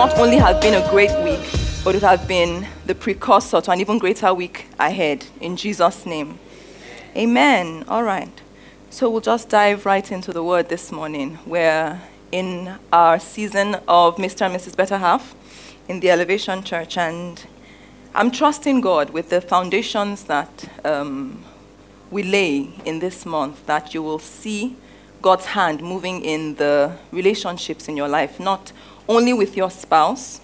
not only have been a great week, but it have been the precursor to an even greater week ahead. In Jesus' name. Amen. All right. So we'll just dive right into the word this morning. We're in our season of Mr. and Mrs. Better Half in the Elevation Church, and I'm trusting God with the foundations that um, we lay in this month that you will see God's hand moving in the relationships in your life, not only with your spouse,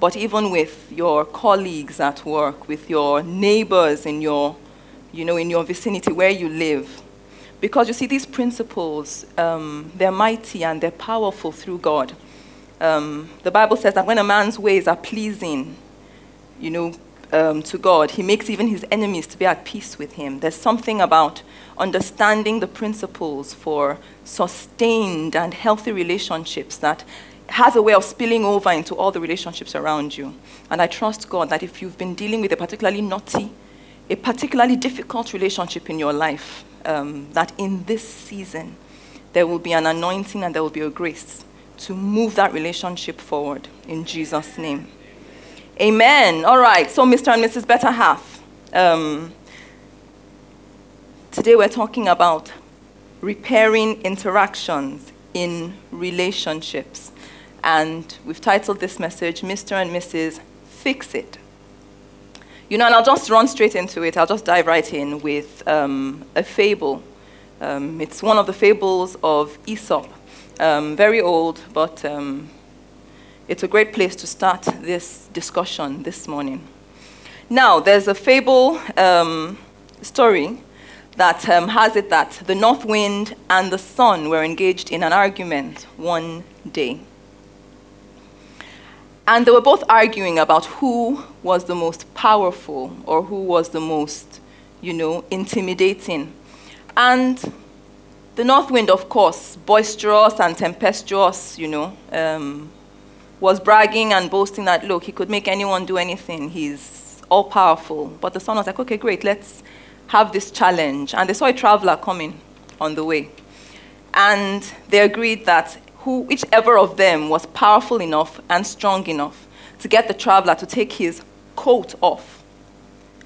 but even with your colleagues at work, with your neighbors in your, you know, in your vicinity where you live. Because you see, these principles, um, they're mighty and they're powerful through God. Um, the Bible says that when a man's ways are pleasing, you know, um, to God, he makes even his enemies to be at peace with him. There's something about understanding the principles for sustained and healthy relationships that has a way of spilling over into all the relationships around you. And I trust God that if you've been dealing with a particularly naughty, a particularly difficult relationship in your life, um, that in this season there will be an anointing and there will be a grace to move that relationship forward in Jesus' name. Amen. All right, so Mr. and Mrs. Better Half. Um, today we're talking about repairing interactions in relationships. And we've titled this message, Mr. and Mrs. Fix It. You know, and I'll just run straight into it. I'll just dive right in with um, a fable. Um, it's one of the fables of Aesop. Um, very old, but um, it's a great place to start this discussion this morning. Now, there's a fable um, story that um, has it that the north wind and the sun were engaged in an argument one day. And they were both arguing about who was the most powerful or who was the most, you know, intimidating. And the north wind, of course, boisterous and tempestuous, you know, um, was bragging and boasting that, look, he could make anyone do anything. He's all powerful. But the sun was like, okay, great, let's have this challenge. And they saw a traveler coming on the way. And they agreed that who, whichever of them was powerful enough and strong enough to get the traveler to take his coat off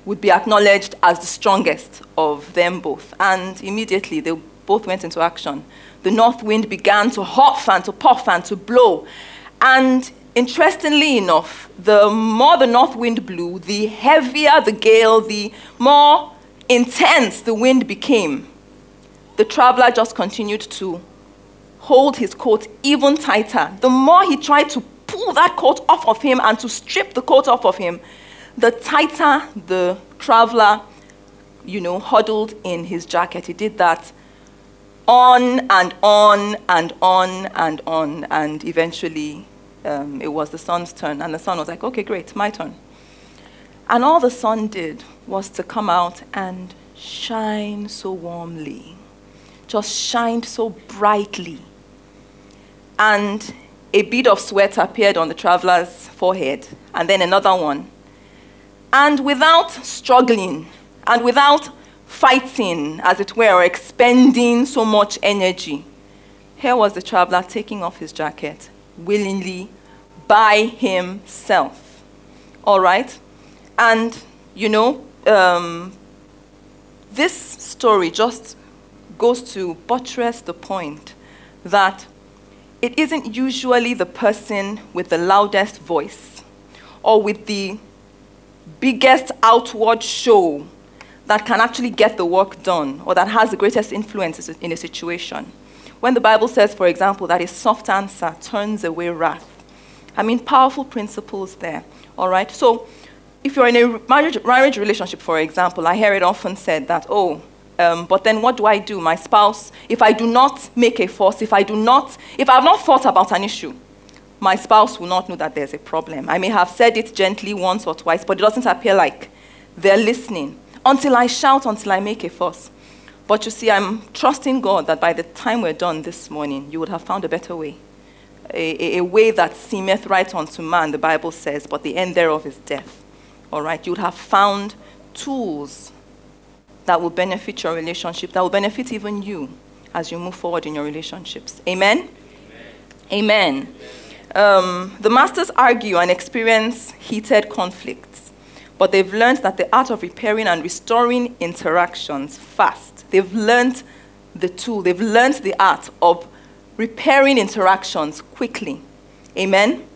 would be acknowledged as the strongest of them both. And immediately they both went into action. The north wind began to huff and to puff and to blow. And interestingly enough, the more the north wind blew, the heavier the gale, the more intense the wind became. The traveler just continued to hold his coat even tighter. The more he tried to pull that coat off of him and to strip the coat off of him, the tighter the traveler, you know, huddled in his jacket. He did that on and on and on and on, and eventually um, it was the sun's turn. And the sun was like, okay, great, my turn. And all the sun did was to come out and shine so warmly, just shined so brightly. And a bead of sweat appeared on the traveler's forehead, and then another one. And without struggling, and without fighting, as it were, or expending so much energy, here was the traveler taking off his jacket willingly by himself. All right? And, you know, um, this story just goes to buttress the point that it isn't usually the person with the loudest voice or with the biggest outward show that can actually get the work done or that has the greatest influence in a situation. When the Bible says, for example, that a soft answer turns away wrath, I mean, powerful principles there, all right? So, if you're in a marriage, relationship, for example, I hear it often said that, oh, um, but then what do I do? My spouse, if I do not make a fuss, if I do not, if I have not thought about an issue, my spouse will not know that there's a problem. I may have said it gently once or twice, but it doesn't appear like they're listening until I shout, until I make a fuss. But you see, I'm trusting God that by the time we're done this morning, you would have found a better way. A, a, a way that seemeth right unto man, the Bible says, but the end thereof is death. All right? You would have found tools that will benefit your relationship, that will benefit even you as you move forward in your relationships. Amen? Amen. Amen. Um, the masters argue and experience heated conflicts, but they've learned that the art of repairing and restoring interactions fast. They've learned the tool, they've learned the art of repairing interactions quickly. Amen?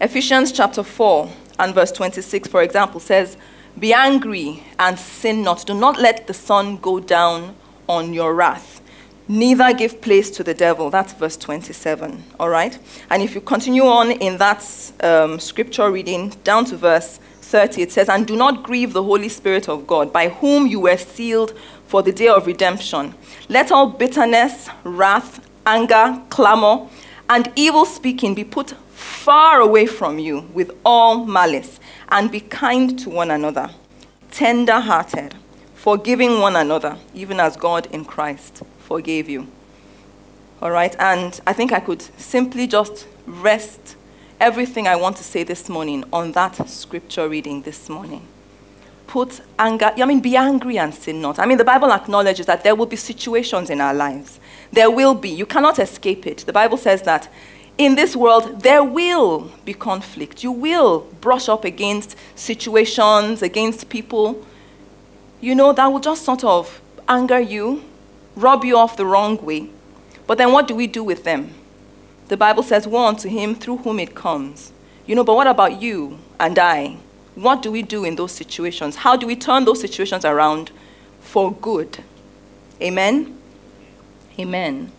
Ephesians chapter 4 and verse 26, for example, says, Be angry and sin not. Do not let the sun go down on your wrath. Neither give place to the devil. That's verse 27. All right? And if you continue on in that um, scripture reading down to verse 30, it says, And do not grieve the Holy Spirit of God, by whom you were sealed for the day of redemption. Let all bitterness, wrath, anger, clamor, and evil speaking be put far away from you with all malice, and be kind to one another, tender hearted, forgiving one another, even as God in Christ forgave you. All right, and I think I could simply just rest everything I want to say this morning on that scripture reading this morning. Put anger, I mean, be angry and sin not. I mean, the Bible acknowledges that there will be situations in our lives. There will be. You cannot escape it. The Bible says that in this world, there will be conflict. You will brush up against situations, against people, you know, that will just sort of anger you, rub you off the wrong way. But then what do we do with them? The Bible says, Woe unto him through whom it comes. You know, but what about you and I? What do we do in those situations? How do we turn those situations around for good? Amen? Amen.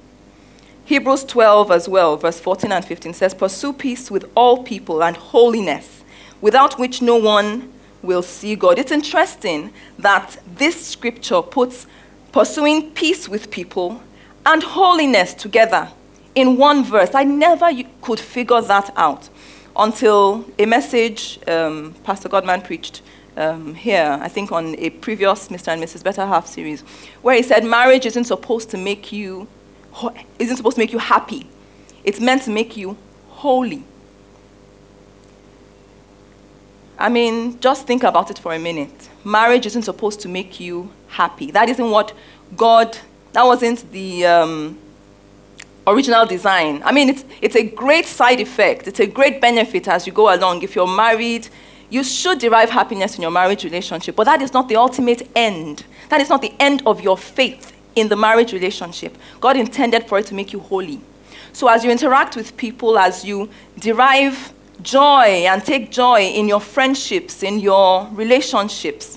Hebrews 12 as well, verse 14 and 15 says, Pursue peace with all people and holiness, without which no one will see God. It's interesting that this scripture puts pursuing peace with people and holiness together in one verse. I never could figure that out until a message um, Pastor Godman preached um, here, I think on a previous Mr. and Mrs. Better Half series, where he said marriage isn't supposed to make you isn't supposed to make you happy. It's meant to make you holy. I mean, just think about it for a minute. Marriage isn't supposed to make you happy. That isn't what God, that wasn't the um, original design. I mean, it's, it's a great side effect, it's a great benefit as you go along. If you're married, you should derive happiness in your marriage relationship, but that is not the ultimate end. That is not the end of your faith in the marriage relationship. God intended for it to make you holy. So as you interact with people, as you derive joy and take joy in your friendships, in your relationships,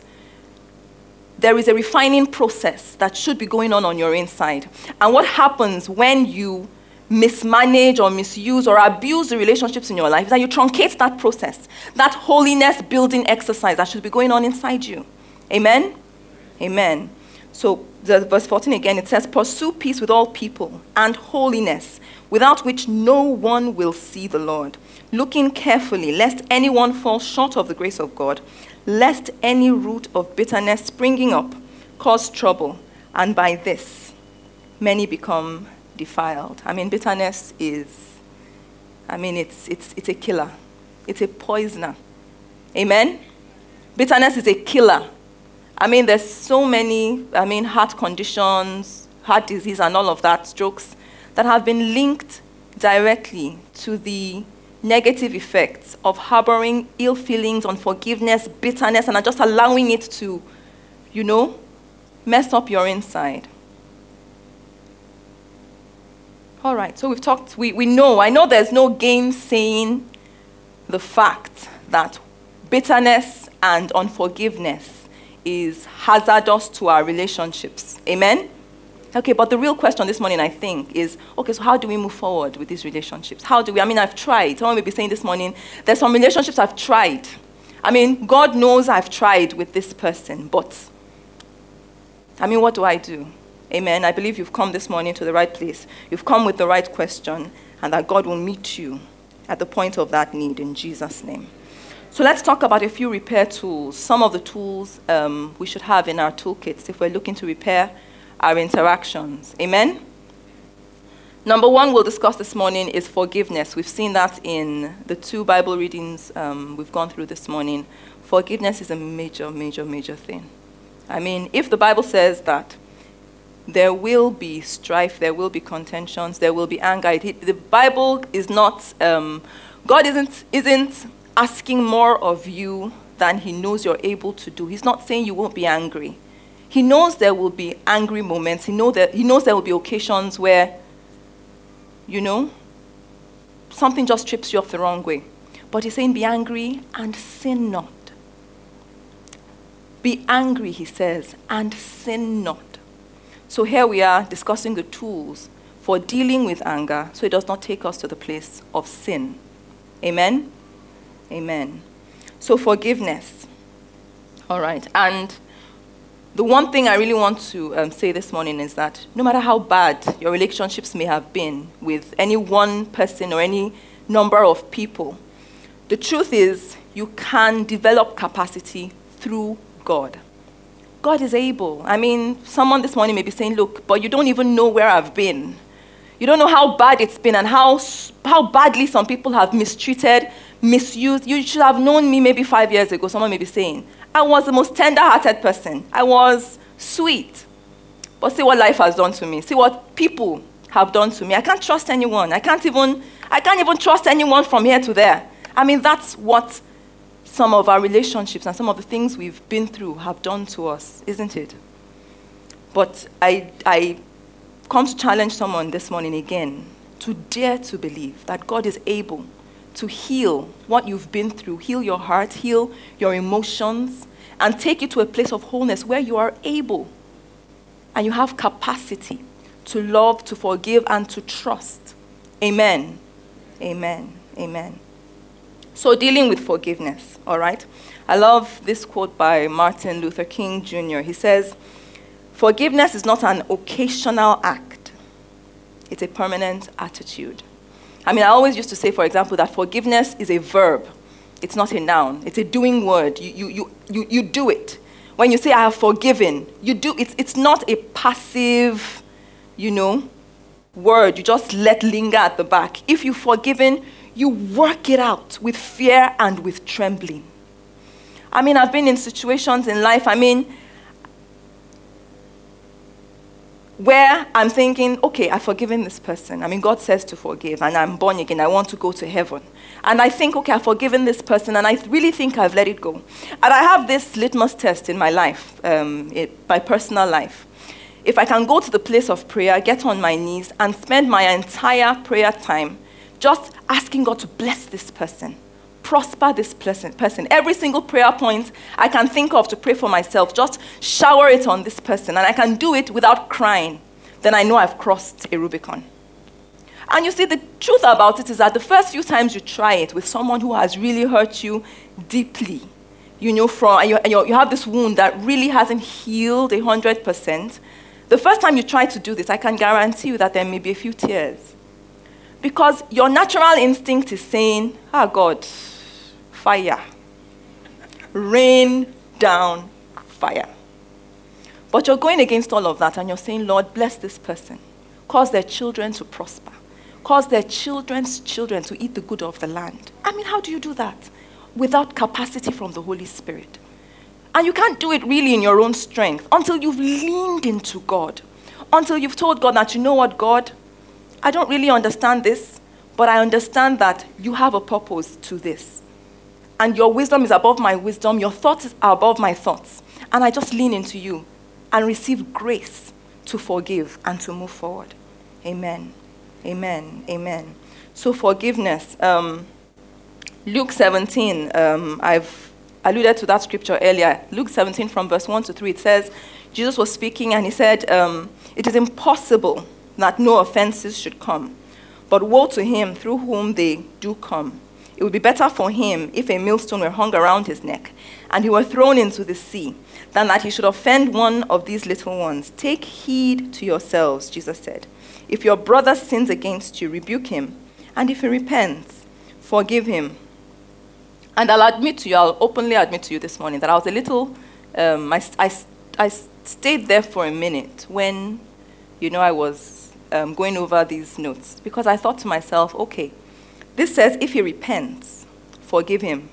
there is a refining process that should be going on on your inside. And what happens when you mismanage or misuse or abuse the relationships in your life is that you truncate that process, that holiness building exercise that should be going on inside you. Amen? Amen. So, the, verse 14 again, it says, Pursue peace with all people and holiness, without which no one will see the Lord. Looking carefully, lest anyone fall short of the grace of God, lest any root of bitterness springing up cause trouble, and by this many become defiled. I mean, bitterness is, I mean, it's, it's, it's a killer, it's a poisoner. Amen? Bitterness is a killer. I mean, there's so many, I mean, heart conditions, heart disease, and all of that, strokes, that have been linked directly to the negative effects of harboring ill feelings, unforgiveness, bitterness, and just allowing it to, you know, mess up your inside. All right, so we've talked, we, we know, I know there's no gainsaying the fact that bitterness and unforgiveness is hazardous to our relationships. Amen? Okay, but the real question this morning, I think, is okay, so how do we move forward with these relationships? How do we? I mean, I've tried. Someone may be saying this morning, there's some relationships I've tried. I mean, God knows I've tried with this person, but I mean, what do I do? Amen. I believe you've come this morning to the right place. You've come with the right question, and that God will meet you at the point of that need in Jesus' name. So let's talk about a few repair tools, some of the tools um, we should have in our toolkits if we're looking to repair our interactions. Amen? Number one, we'll discuss this morning is forgiveness. We've seen that in the two Bible readings um, we've gone through this morning. Forgiveness is a major, major, major thing. I mean, if the Bible says that there will be strife, there will be contentions, there will be anger. It, the Bible is not, um, God isn't, isn't asking more of you than He knows you're able to do. He's not saying you won't be angry. He knows there will be angry moments. He, know that, he knows there will be occasions where, you know, something just trips you off the wrong way. But He's saying, be angry and sin not. Be angry, He says, and sin not. So here we are discussing the tools for dealing with anger so it does not take us to the place of sin. Amen? Amen. So forgiveness. All right. And the one thing I really want to um, say this morning is that no matter how bad your relationships may have been with any one person or any number of people, the truth is you can develop capacity through God. God is able. I mean, someone this morning may be saying, Look, but you don't even know where I've been. You don't know how bad it's been and how, how badly some people have mistreated, misused. You should have known me maybe five years ago, someone may be saying. I was the most tender hearted person. I was sweet. But see what life has done to me. See what people have done to me. I can't trust anyone. I can't even, I can't even trust anyone from here to there. I mean, that's what some of our relationships and some of the things we've been through have done to us, isn't it? But I, I come to challenge someone this morning again to dare to believe that God is able to heal what you've been through, heal your heart, heal your emotions, and take you to a place of wholeness where you are able and you have capacity to love, to forgive, and to trust. Amen. Amen. Amen. So, dealing with forgiveness, all right? I love this quote by Martin Luther King Jr. He says, Forgiveness is not an occasional act, it's a permanent attitude. I mean, I always used to say, for example, that forgiveness is a verb, it's not a noun, it's a doing word. You, you, you, you, you do it. When you say, I have forgiven, you do it's, it's not a passive, you know, word you just let linger at the back. If you've forgiven, you work it out with fear and with trembling. I mean, I've been in situations in life, I mean, where I'm thinking, okay, I've forgiven this person. I mean, God says to forgive, and I'm born again. I want to go to heaven. And I think, okay, I've forgiven this person, and I really think I've let it go. And I have this litmus test in my life, um, it, my personal life. If I can go to the place of prayer, get on my knees, and spend my entire prayer time just asking God to bless this person, prosper this person. Every single prayer point I can think of to pray for myself, just shower it on this person. And I can do it without crying. Then I know I've crossed a Rubicon. And you see, the truth about it is that the first few times you try it with someone who has really hurt you deeply, you know, from, and you, and you have this wound that really hasn't healed 100%, the first time you try to do this, I can guarantee you that there may be a few tears. Because your natural instinct is saying, Ah, God, fire. Rain down fire. But you're going against all of that and you're saying, Lord, bless this person. Cause their children to prosper. Cause their children's children to eat the good of the land. I mean, how do you do that? Without capacity from the Holy Spirit. And you can't do it really in your own strength until you've leaned into God. Until you've told God that, you know what, God, I don't really understand this, but I understand that you have a purpose to this. And your wisdom is above my wisdom, your thoughts are above my thoughts. And I just lean into you and receive grace to forgive and to move forward. Amen. Amen. Amen. So, forgiveness. Um, Luke 17, um, I've alluded to that scripture earlier. Luke 17, from verse 1 to 3, it says, Jesus was speaking and he said, um, It is impossible that no offenses should come. But woe to him through whom they do come. It would be better for him if a millstone were hung around his neck and he were thrown into the sea than that he should offend one of these little ones. Take heed to yourselves, Jesus said. If your brother sins against you, rebuke him. And if he repents, forgive him. And I'll admit to you, I'll openly admit to you this morning that I was a little, um, I, I, I stayed there for a minute when, you know, I was um, going over these notes because I thought to myself, okay, this says if he repents, forgive him.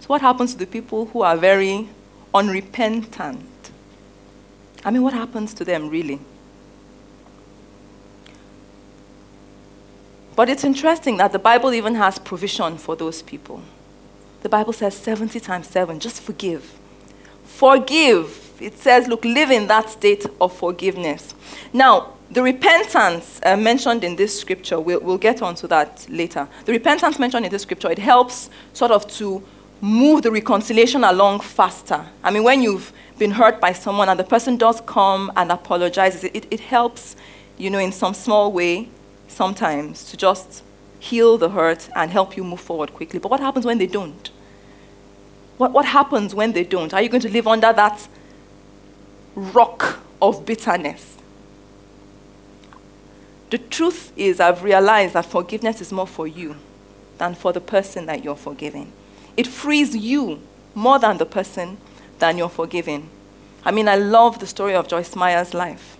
So, what happens to the people who are very unrepentant? I mean, what happens to them really? But it's interesting that the Bible even has provision for those people. The Bible says 70 times 7, just forgive. Forgive. It says, look, live in that state of forgiveness. Now, the repentance uh, mentioned in this scripture, we'll, we'll get onto that later. The repentance mentioned in this scripture, it helps sort of to move the reconciliation along faster. I mean, when you've been hurt by someone and the person does come and apologizes, it, it helps, you know, in some small way sometimes to just heal the hurt and help you move forward quickly. But what happens when they don't? What, what happens when they don't? Are you going to live under that rock of bitterness? The truth is, I've realized that forgiveness is more for you than for the person that you're forgiving. It frees you more than the person that you're forgiving. I mean, I love the story of Joyce Meyer's life.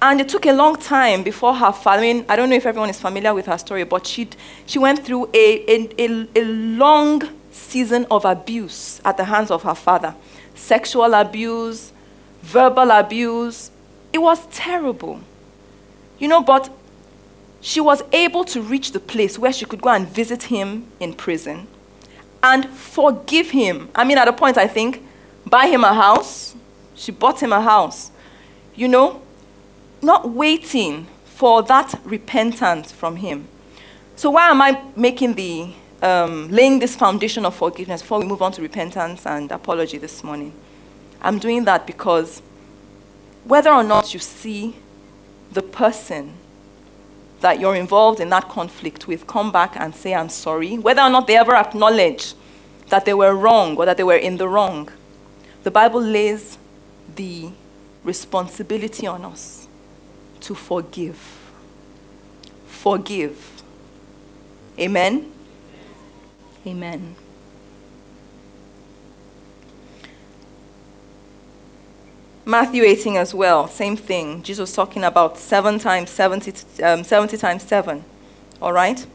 And it took a long time before her father, I mean, I don't know if everyone is familiar with her story, but she she went through a, a, a, a long season of abuse at the hands of her father sexual abuse, verbal abuse. It was terrible. You know, but she was able to reach the place where she could go and visit him in prison and forgive him. I mean, at a point, I think, buy him a house. She bought him a house. You know, not waiting for that repentance from Him. So, why am I making the, um, laying this foundation of forgiveness before we move on to repentance and apology this morning? I'm doing that because whether or not you see the person that you're involved in that conflict with come back and say, I'm sorry, whether or not they ever acknowledge that they were wrong or that they were in the wrong, the Bible lays the responsibility on us to forgive. Forgive. Amen? Amen. Matthew 18 as well, same thing. Jesus talking about seven times 70, um, 70 times seven. All right?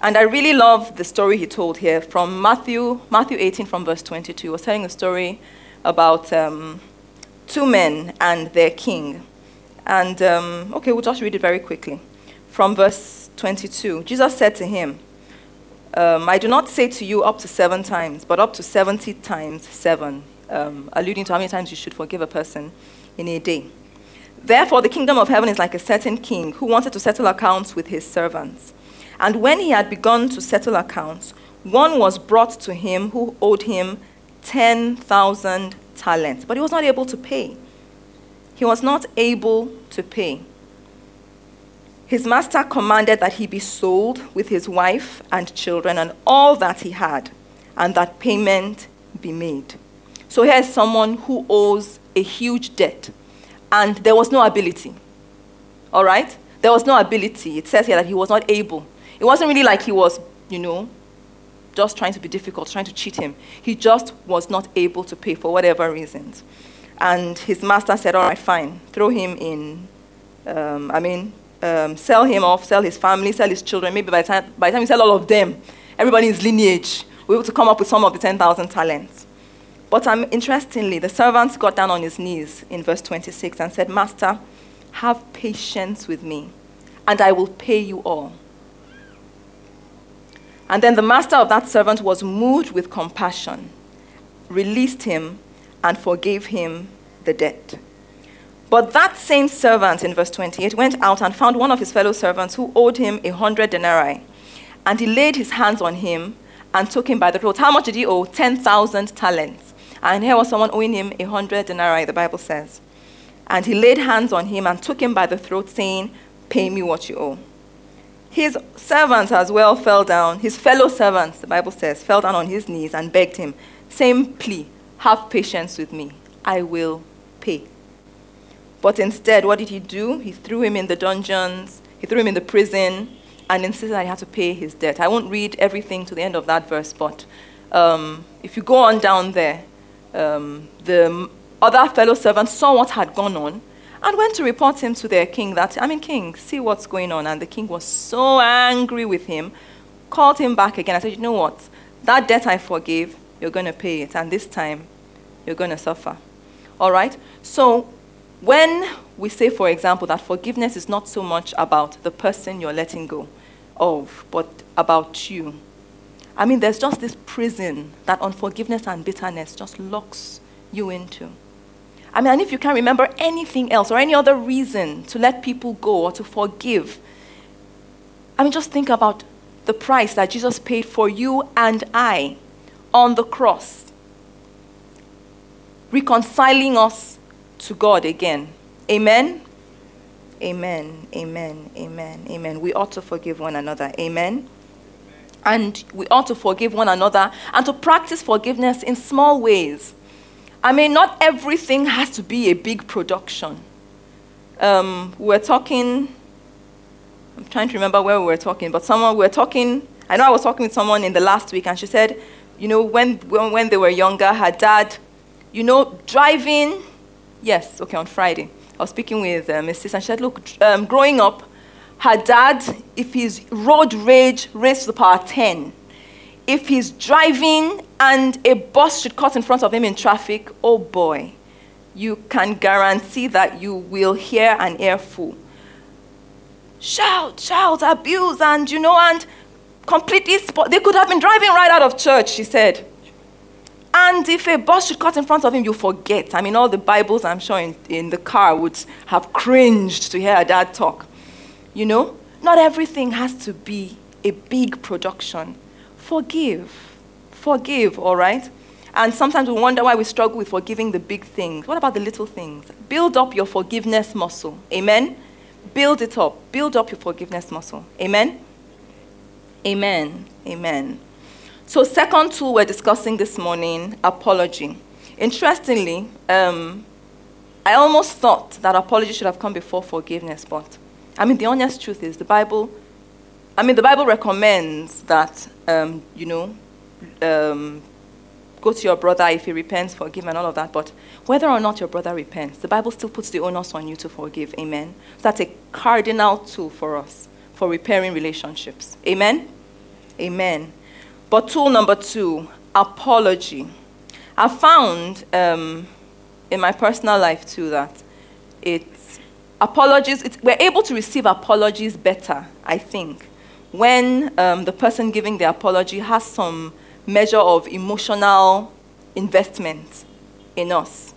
And I really love the story he told here from Matthew, Matthew 18 from verse 22. He was telling a story about um, two men and their king. And, um, okay, we'll just read it very quickly. From verse 22 Jesus said to him, um, I do not say to you up to seven times, but up to 70 times seven, um, alluding to how many times you should forgive a person in a day. Therefore, the kingdom of heaven is like a certain king who wanted to settle accounts with his servants. And when he had begun to settle accounts, one was brought to him who owed him 10,000 talents, but he was not able to pay he was not able to pay. His master commanded that he be sold with his wife and children and all that he had, and that payment be made. So here's someone who owes a huge debt, and there was no ability. All right? There was no ability. It says here that he was not able. It wasn't really like he was, you know, just trying to be difficult, trying to cheat him. He just was not able to pay for whatever reasons. And his master said, All right, fine, throw him in. Um, I mean, um, sell him off, sell his family, sell his children. Maybe by the, time, by the time you sell all of them, everybody in his lineage be able to come up with some of the 10,000 talents. But um, interestingly, the servant got down on his knees in verse 26 and said, Master, have patience with me, and I will pay you all. And then the master of that servant was moved with compassion, released him, and forgave him the debt. But that same servant in verse 28 went out and found one of his fellow servants who owed him a hundred denarii. And he laid his hands on him and took him by the throat. How much did he owe? 10,000 talents. And here was someone owing him a hundred denarii, the Bible says. And he laid hands on him and took him by the throat, saying, Pay me what you owe. His servants as well fell down, his fellow servants, the Bible says, fell down on his knees and begged him. Same plea have patience with me. I will pay. But instead, what did he do? He threw him in the dungeons, he threw him in the prison, and insisted that he had to pay his debt. I won't read everything to the end of that verse, but um, if you go on down there, um, the other fellow servants saw what had gone on and went to report him to their king that, I mean, king, see what's going on. And the king was so angry with him, called him back again. I said, you know what? That debt I forgave, you're going to pay it. And this time, you're going to suffer. All right? So, when we say, for example, that forgiveness is not so much about the person you're letting go of, but about you. I mean, there's just this prison that unforgiveness and bitterness just locks you into. I mean, and if you can't remember anything else or any other reason to let people go or to forgive, I mean, just think about the price that Jesus paid for you and I on the cross, reconciling us to God again. Amen? Amen, amen, amen, amen. We ought to forgive one another. Amen? And we ought to forgive one another and to practice forgiveness in small ways. I mean, not everything has to be a big production. Um, we were talking, I'm trying to remember where we were talking, but someone, we were talking, I know I was talking with someone in the last week, and she said, you know, when, when, when they were younger, her dad, you know, driving, yes, okay, on Friday, I was speaking with uh, Sis, and she said, look, um, growing up, her dad, if he's road rage, raised to the power 10. If he's driving and a bus should cut in front of him in traffic, oh boy, you can guarantee that you will hear an earful. Shout, shout, abuse, and you know, and completely, spo- they could have been driving right out of church, she said. And if a bus should cut in front of him, you forget. I mean, all the Bibles, I'm sure, in, in the car would have cringed to hear a dad talk. You know, not everything has to be a big production. Forgive. Forgive, all right? And sometimes we wonder why we struggle with forgiving the big things. What about the little things? Build up your forgiveness muscle. Amen? Build it up. Build up your forgiveness muscle. Amen? Amen. Amen. So, second tool we're discussing this morning apology. Interestingly, um, I almost thought that apology should have come before forgiveness, but I mean, the honest truth is the Bible, I mean, the Bible recommends that, um, you know, um, go to your brother if he repents, forgive, and all of that. But whether or not your brother repents, the Bible still puts the onus on you to forgive. Amen. That's a cardinal tool for us for repairing relationships. Amen. Amen. But tool number two, apology. I found um, in my personal life too that it's apologies, we're able to receive apologies better, I think, when um, the person giving the apology has some measure of emotional investment in us.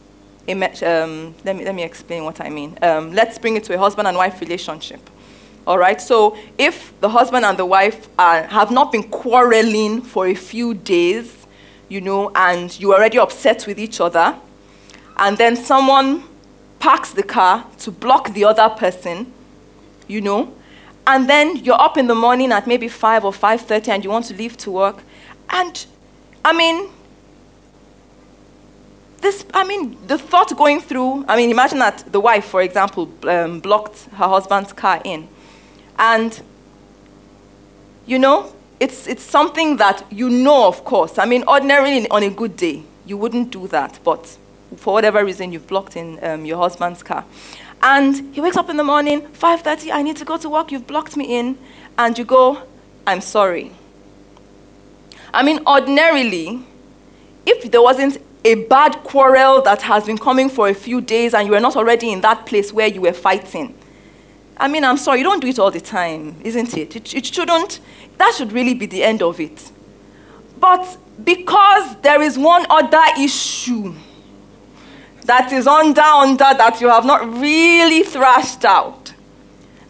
Um, let, me, let me explain what I mean. Um, let's bring it to a husband and wife relationship. All right, so if the husband and the wife are, have not been quarreling for a few days, you know, and you're already upset with each other, and then someone parks the car to block the other person, you know, and then you're up in the morning at maybe 5 or 5.30 and you want to leave to work, and, I mean, this, I mean, the thought going through, I mean, imagine that the wife, for example, um, blocked her husband's car in. And, you know, it's, it's something that you know, of course. I mean, ordinarily on a good day, you wouldn't do that, but for whatever reason, you've blocked in um, your husband's car. And he wakes up in the morning, 5.30, I need to go to work, you've blocked me in. And you go, I'm sorry. I mean, ordinarily, if there wasn't a bad quarrel that has been coming for a few days and you were not already in that place where you were fighting, I mean, I'm sorry, you don't do it all the time, isn't it? It, it shouldn't, that should really be the end of it. But because there is one other issue that is under, under that you have not really thrashed out,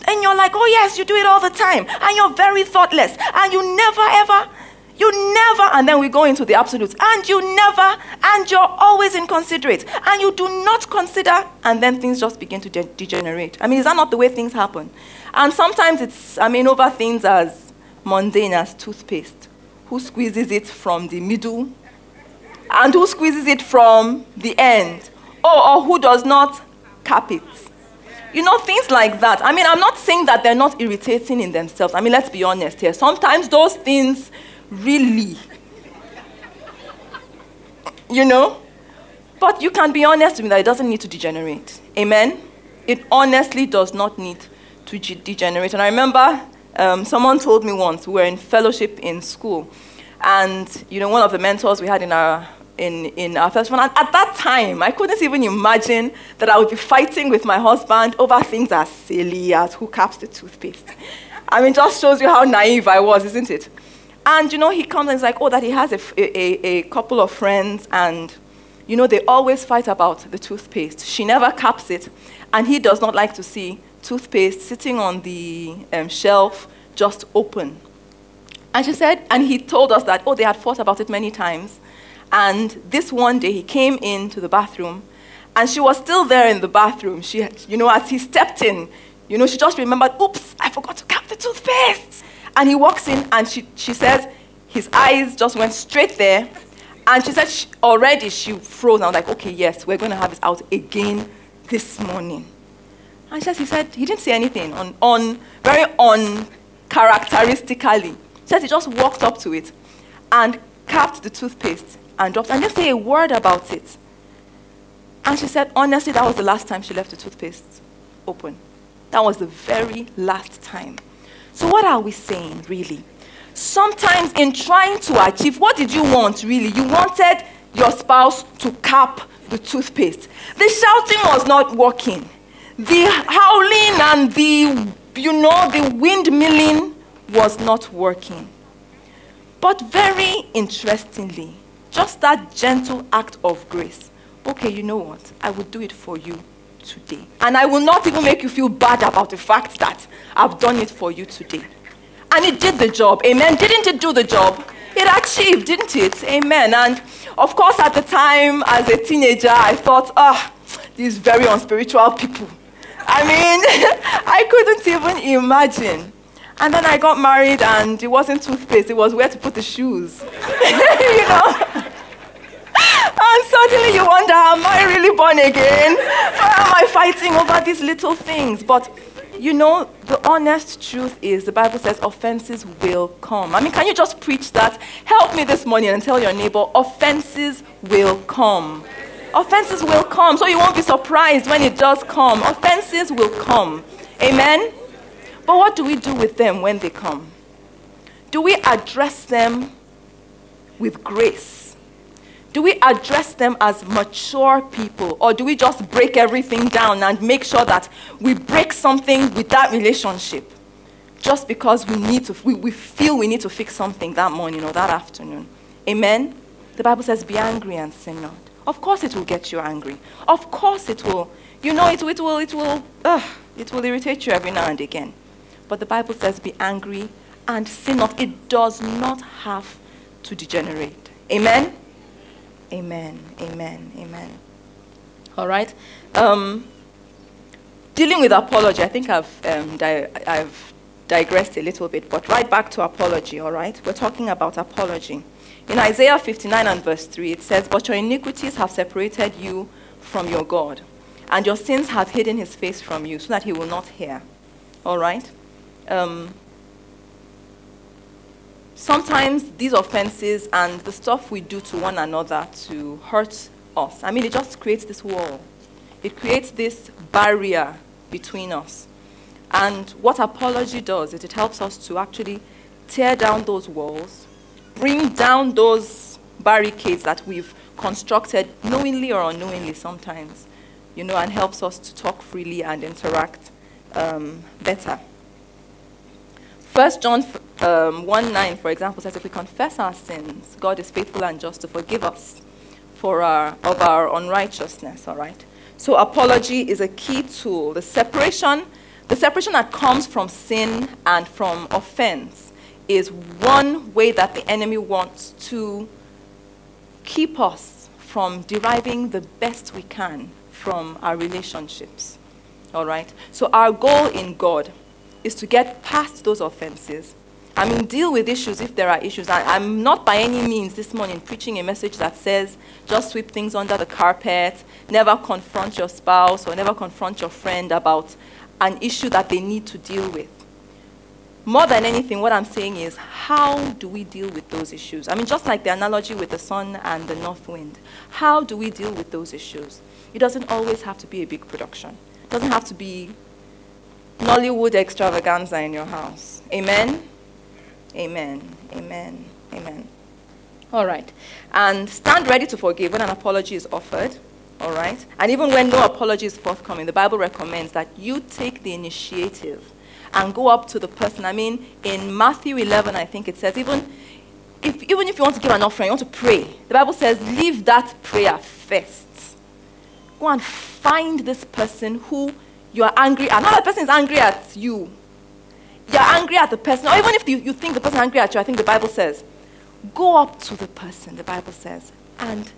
and you're like, oh, yes, you do it all the time, and you're very thoughtless, and you never ever you never, and then we go into the absolutes, and you never, and you're always inconsiderate, and you do not consider, and then things just begin to de- degenerate. I mean, is that not the way things happen? And sometimes it's, I mean, over things as mundane as toothpaste. Who squeezes it from the middle? And who squeezes it from the end? Oh, or who does not cap it? You know, things like that. I mean, I'm not saying that they're not irritating in themselves. I mean, let's be honest here. Sometimes those things Really? You know? But you can be honest with me that it doesn't need to degenerate. Amen? It honestly does not need to degenerate. And I remember um, someone told me once, we were in fellowship in school, and you know, one of the mentors we had in our in, in our first one. And at that time, I couldn't even imagine that I would be fighting with my husband over things as silly as who caps the toothpaste. I mean, just shows you how naive I was, isn't it? And, you know, he comes and he's like, oh, that he has a, a, a couple of friends and, you know, they always fight about the toothpaste. She never caps it. And he does not like to see toothpaste sitting on the um, shelf just open. And she said, and he told us that, oh, they had fought about it many times. And this one day he came into the bathroom and she was still there in the bathroom. She, you know, as he stepped in, you know, she just remembered, oops, I forgot to cap the toothpaste. And he walks in and she, she says, his eyes just went straight there. And she said, she, already she froze. I was like, okay, yes, we're going to have it out again this morning. And she says, he said, he didn't say anything on, on very uncharacteristically. She says he just walked up to it and capped the toothpaste and dropped and didn't say a word about it. And she said, honestly, that was the last time she left the toothpaste open. That was the very last time. So, what are we saying, really? Sometimes, in trying to achieve, what did you want, really? You wanted your spouse to cap the toothpaste. The shouting was not working. The howling and the, you know, the windmilling was not working. But very interestingly, just that gentle act of grace. Okay, you know what? I will do it for you today. And I will not even make you feel bad about the fact that I've done it for you today. And it did the job. Amen. Didn't it do the job? It achieved, didn't it? Amen. And of course, at the time, as a teenager, I thought, ah, oh, these very unspiritual people. I mean, I couldn't even imagine. And then I got married, and it wasn't toothpaste, it was where to put the shoes. you know? And suddenly you wonder, am I really born again? Why am I fighting over these little things? But you know, the honest truth is the Bible says offenses will come. I mean, can you just preach that? Help me this morning and tell your neighbor, offenses will come. Offenses will come, so you won't be surprised when it does come. Offenses will come. Amen? But what do we do with them when they come? Do we address them with grace? do we address them as mature people or do we just break everything down and make sure that we break something with that relationship just because we need to we, we feel we need to fix something that morning or that afternoon? Amen? The bible says be angry and sin not. Of course it will get you angry. Of course it will. You know it, it will it will uh, it will irritate you every now and again but the bible says be angry and sin not it does not have to degenerate amen Amen. Amen. Amen. All right. Um, dealing with apology, I think I've, um, di- I've digressed a little bit, but right back to apology, all right? We're talking about apology. In Isaiah 59 and verse 3, it says, But your iniquities have separated you from your God, and your sins have hidden his face from you, so that he will not hear. All right? Um, sometimes these offenses and the stuff we do to one another to hurt us, I mean, it just creates this wall. It creates this barrier between us. And what apology does is it helps us to actually tear down those walls, bring down those barricades that we've constructed knowingly or unknowingly sometimes, you know, and helps us to talk freely and interact um, better. First John um, 1 9, for example, says, If we confess our sins, God is faithful and just to forgive us for our, of our unrighteousness, all right? So apology is a key tool. The separation, the separation that comes from sin and from offense is one way that the enemy wants to keep us from deriving the best we can from our relationships. All right? So, our goal in God is to get past those offenses. I mean, deal with issues if there are issues. I, am not by any means this morning preaching a message that says just sweep things under the carpet, never confront your spouse or never confront your friend about an issue that they need to deal with. More than anything, what I'm saying is, how do we deal with those issues? I mean, just like the analogy with the sun and the north wind, how do we deal with those issues? It doesn't always have to be a big production. It doesn't have to be Nollywood extravaganza in your house. Amen? Amen. Amen. Amen. All right. And stand ready to forgive when an apology is offered. All right. And even when no apology is forthcoming, the Bible recommends that you take the initiative and go up to the person. I mean, in Matthew 11, I think it says, even if, even if you want to give an offering, you want to pray, the Bible says, leave that prayer first. Go and find this person who you are angry at. Not the person is angry at you. You're angry at the person. Or even if you, you think the person is angry at you, I think the Bible says, go up to the person, the Bible says, and,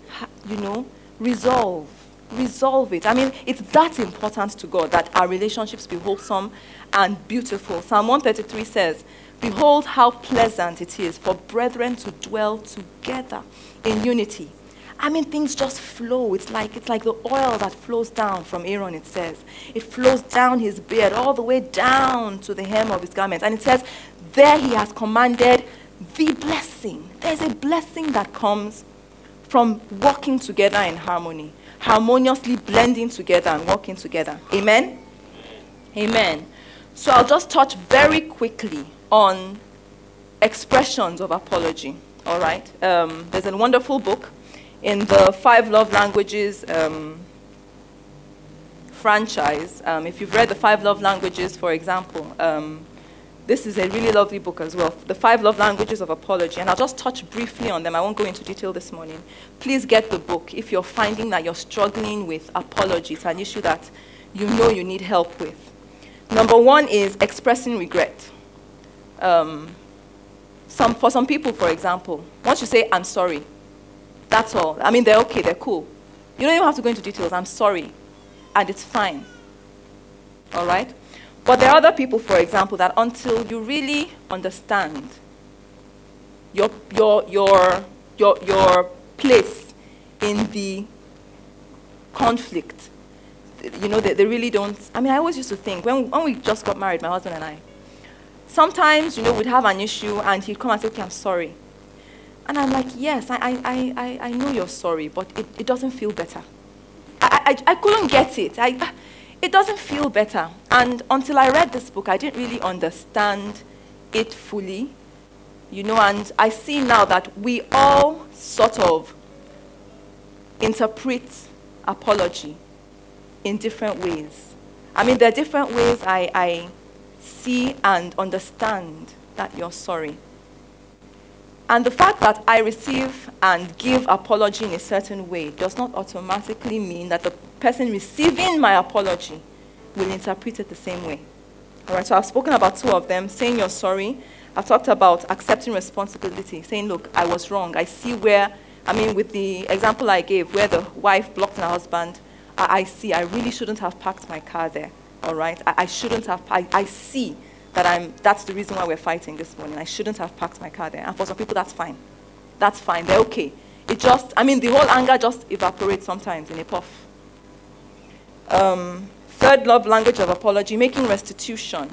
you know, resolve. Resolve it. I mean, it's that important to God that our relationships be wholesome and beautiful. Psalm 133 says, Behold how pleasant it is for brethren to dwell together in unity. I mean, things just flow. It's like, it's like the oil that flows down from Aaron, it says. It flows down his beard all the way down to the hem of his garment. And it says, There he has commanded the blessing. There's a blessing that comes from working together in harmony, harmoniously blending together and working together. Amen? Amen. So I'll just touch very quickly on expressions of apology. All right? Um, there's a wonderful book in the Five Love Languages um, franchise. Um, if you've read the Five Love Languages, for example, um, this is a really lovely book as well, The Five Love Languages of Apology. And I'll just touch briefly on them. I won't go into detail this morning. Please get the book if you're finding that you're struggling with apology. It's an issue that you know you need help with. Number one is expressing regret. Um, some, for some people, for example, once you say, I'm sorry, that's all. I mean, they're okay, they're cool. You don't even have to go into details. I'm sorry. And it's fine. All right? But there are other people, for example, that until you really understand your, your, your, your, your place in the conflict, you know, they, they really don't. I mean, I always used to think, when, when we just got married, my husband and I, sometimes, you know, we'd have an issue and he'd come and say, okay, I'm sorry. And I'm like, yes, I, I, I, I know you're sorry, but it, it doesn't feel better. I, I, I couldn't get it. I, it doesn't feel better. And until I read this book, I didn't really understand it fully. You know, and I see now that we all sort of interpret apology in different ways. I mean, there are different ways I, I see and understand that you're sorry. And the fact that I receive and give apology in a certain way does not automatically mean that the person receiving my apology will interpret it the same way. All right, so I've spoken about two of them saying you're sorry. I've talked about accepting responsibility, saying, look, I was wrong. I see where, I mean, with the example I gave, where the wife blocked her husband, I, I see I really shouldn't have parked my car there. All right, I, I shouldn't have, I, I see that I'm, that's the reason why we're fighting this morning. I shouldn't have parked my car there. And for some people, that's fine. That's fine. They're okay. It just, I mean, the whole anger just evaporates sometimes in a puff. Um, third love language of apology, making restitution.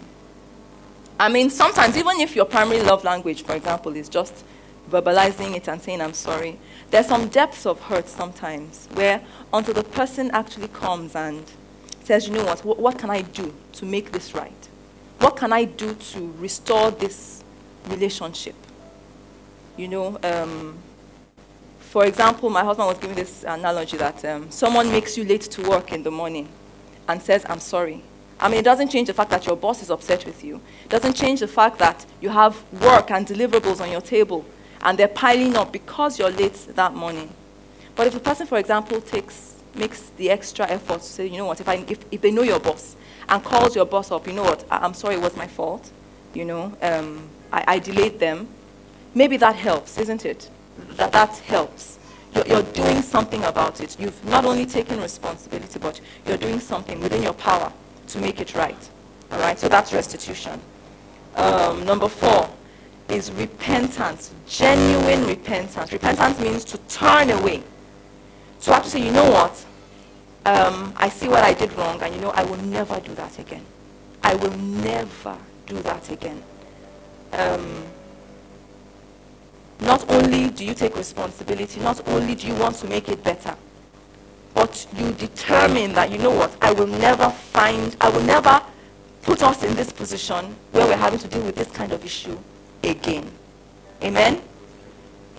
I mean, sometimes, even if your primary love language, for example, is just verbalizing it and saying, I'm sorry, there's some depths of hurt sometimes where until the person actually comes and says, you know what, what, what can I do to make this right? What can I do to restore this relationship? You know, um, for example, my husband was giving this analogy that um, someone makes you late to work in the morning and says, I'm sorry. I mean, it doesn't change the fact that your boss is upset with you. It doesn't change the fact that you have work and deliverables on your table and they're piling up because you're late that morning. But if the person, for example, takes, makes the extra effort to say, you know what, if, I, if, if they know your boss and calls your boss up, you know what, I, am sorry, it was my fault, you know, um, I, I delayed them, maybe that helps, isn't it? That, that helps you're, you're doing something about it. You've not only taken responsibility, but you're doing something within your power to make it right. All right, so that's restitution. Um, number four is repentance, genuine repentance. Repentance means to turn away. So I have to say, you know what? Um, I see what I did wrong, and you know, I will never do that again. I will never do that again. Um, not only do you take responsibility, not only do you want to make it better, but you determine that, you know what, I will never find, I will never put us in this position where we're having to deal with this kind of issue again. Amen?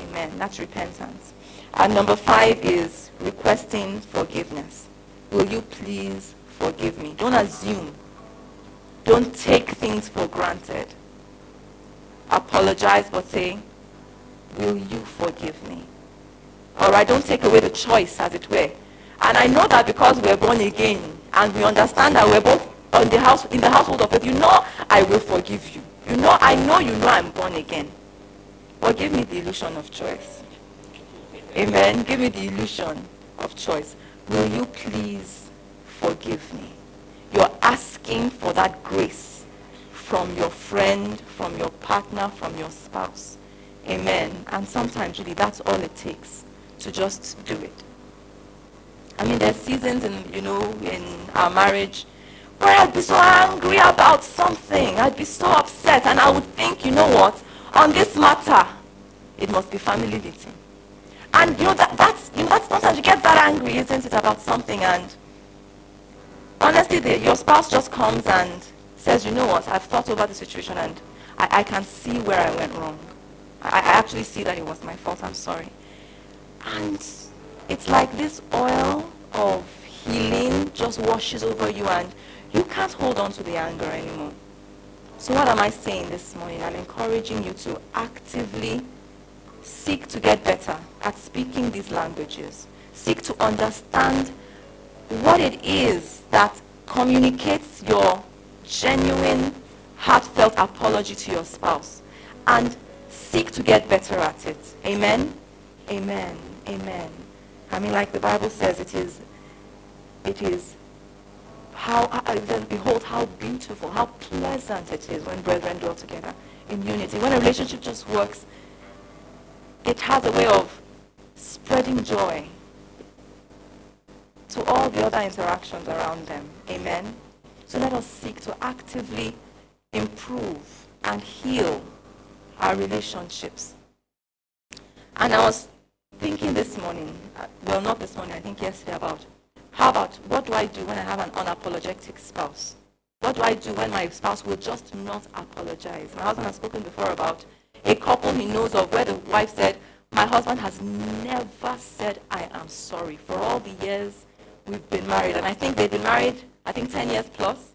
Amen. That's repentance. And number five is requesting forgiveness. Will you please forgive me? Don't assume. Don't take things for granted. Apologize, but say, will you forgive me? All right, don't take away the choice, as it were. And I know that because we're born again and we understand that we're both on the house, in the household of faith, you know I will forgive you. You know, I know you know I'm born again. But give me the illusion of choice. Amen. Give me the illusion of choice. Will you please forgive me? You're asking for that grace from your friend, from your partner, from your spouse. Amen. And sometimes really that's all it takes to just do it. I mean, there's seasons in, you know, in our marriage where I'd be so angry about something. I'd be so upset and I would think, you know what, on this matter, it must be family meeting. And you know, that, that's, you know, sometimes you get that angry, isn't it, about something and honestly, the, your spouse just comes and says, you know what, I've thought over the situation and I, I can see where I went wrong. I, I actually see that it was my fault, I'm sorry. And it's like this oil of healing just washes over you and you can't hold on to the anger anymore. So what am I saying this morning? I'm encouraging you to actively seek to get better at speaking these languages. Seek to understand what it is that communicates your genuine, heartfelt apology to your spouse. And seek to get better at it. Amen? Amen. Amen. I mean, like the Bible says, it is, it is how, uh, uh, then behold how beautiful, how pleasant it is when brethren dwell together in unity. When a relationship just works, it has a way of spreading joy to all the other interactions around them. Amen. So let us seek to actively improve and heal our relationships. And I was thinking this morning, uh, well, not this morning, I think yesterday about how about what do I do when I have an unapologetic spouse? What do I do when my spouse will just not apologize? My husband has spoken before about a couple he knows of where the wife said, my husband has never said, I am sorry for all the years we've been married. And I think they've been married, I think 10 years plus.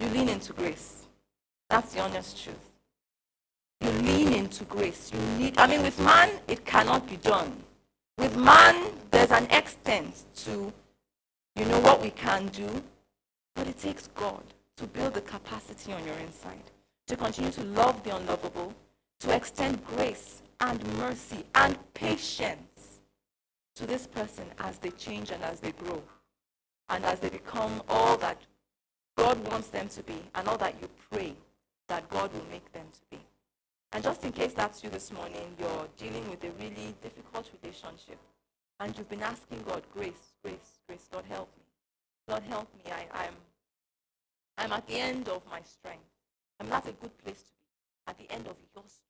You lean into grace. That's the honest truth. You lean into grace. You need, I mean, with man, it cannot be done. With man, there's an extent to, you know, what we can do, but it takes God to build the capacity on your inside, to continue to love the unlovable, to extend grace and mercy and patience to this person as they change and as they grow, and as they become all that God wants them to be, and all that you pray that God will make them to be. And just in case that's you this morning, you're dealing with a really difficult relationship, and you've been asking God, grace, grace, grace, Lord help me. Lord help me. I, I'm, I'm at the end of my strength. I'm not a good place to be. At the end of your strength.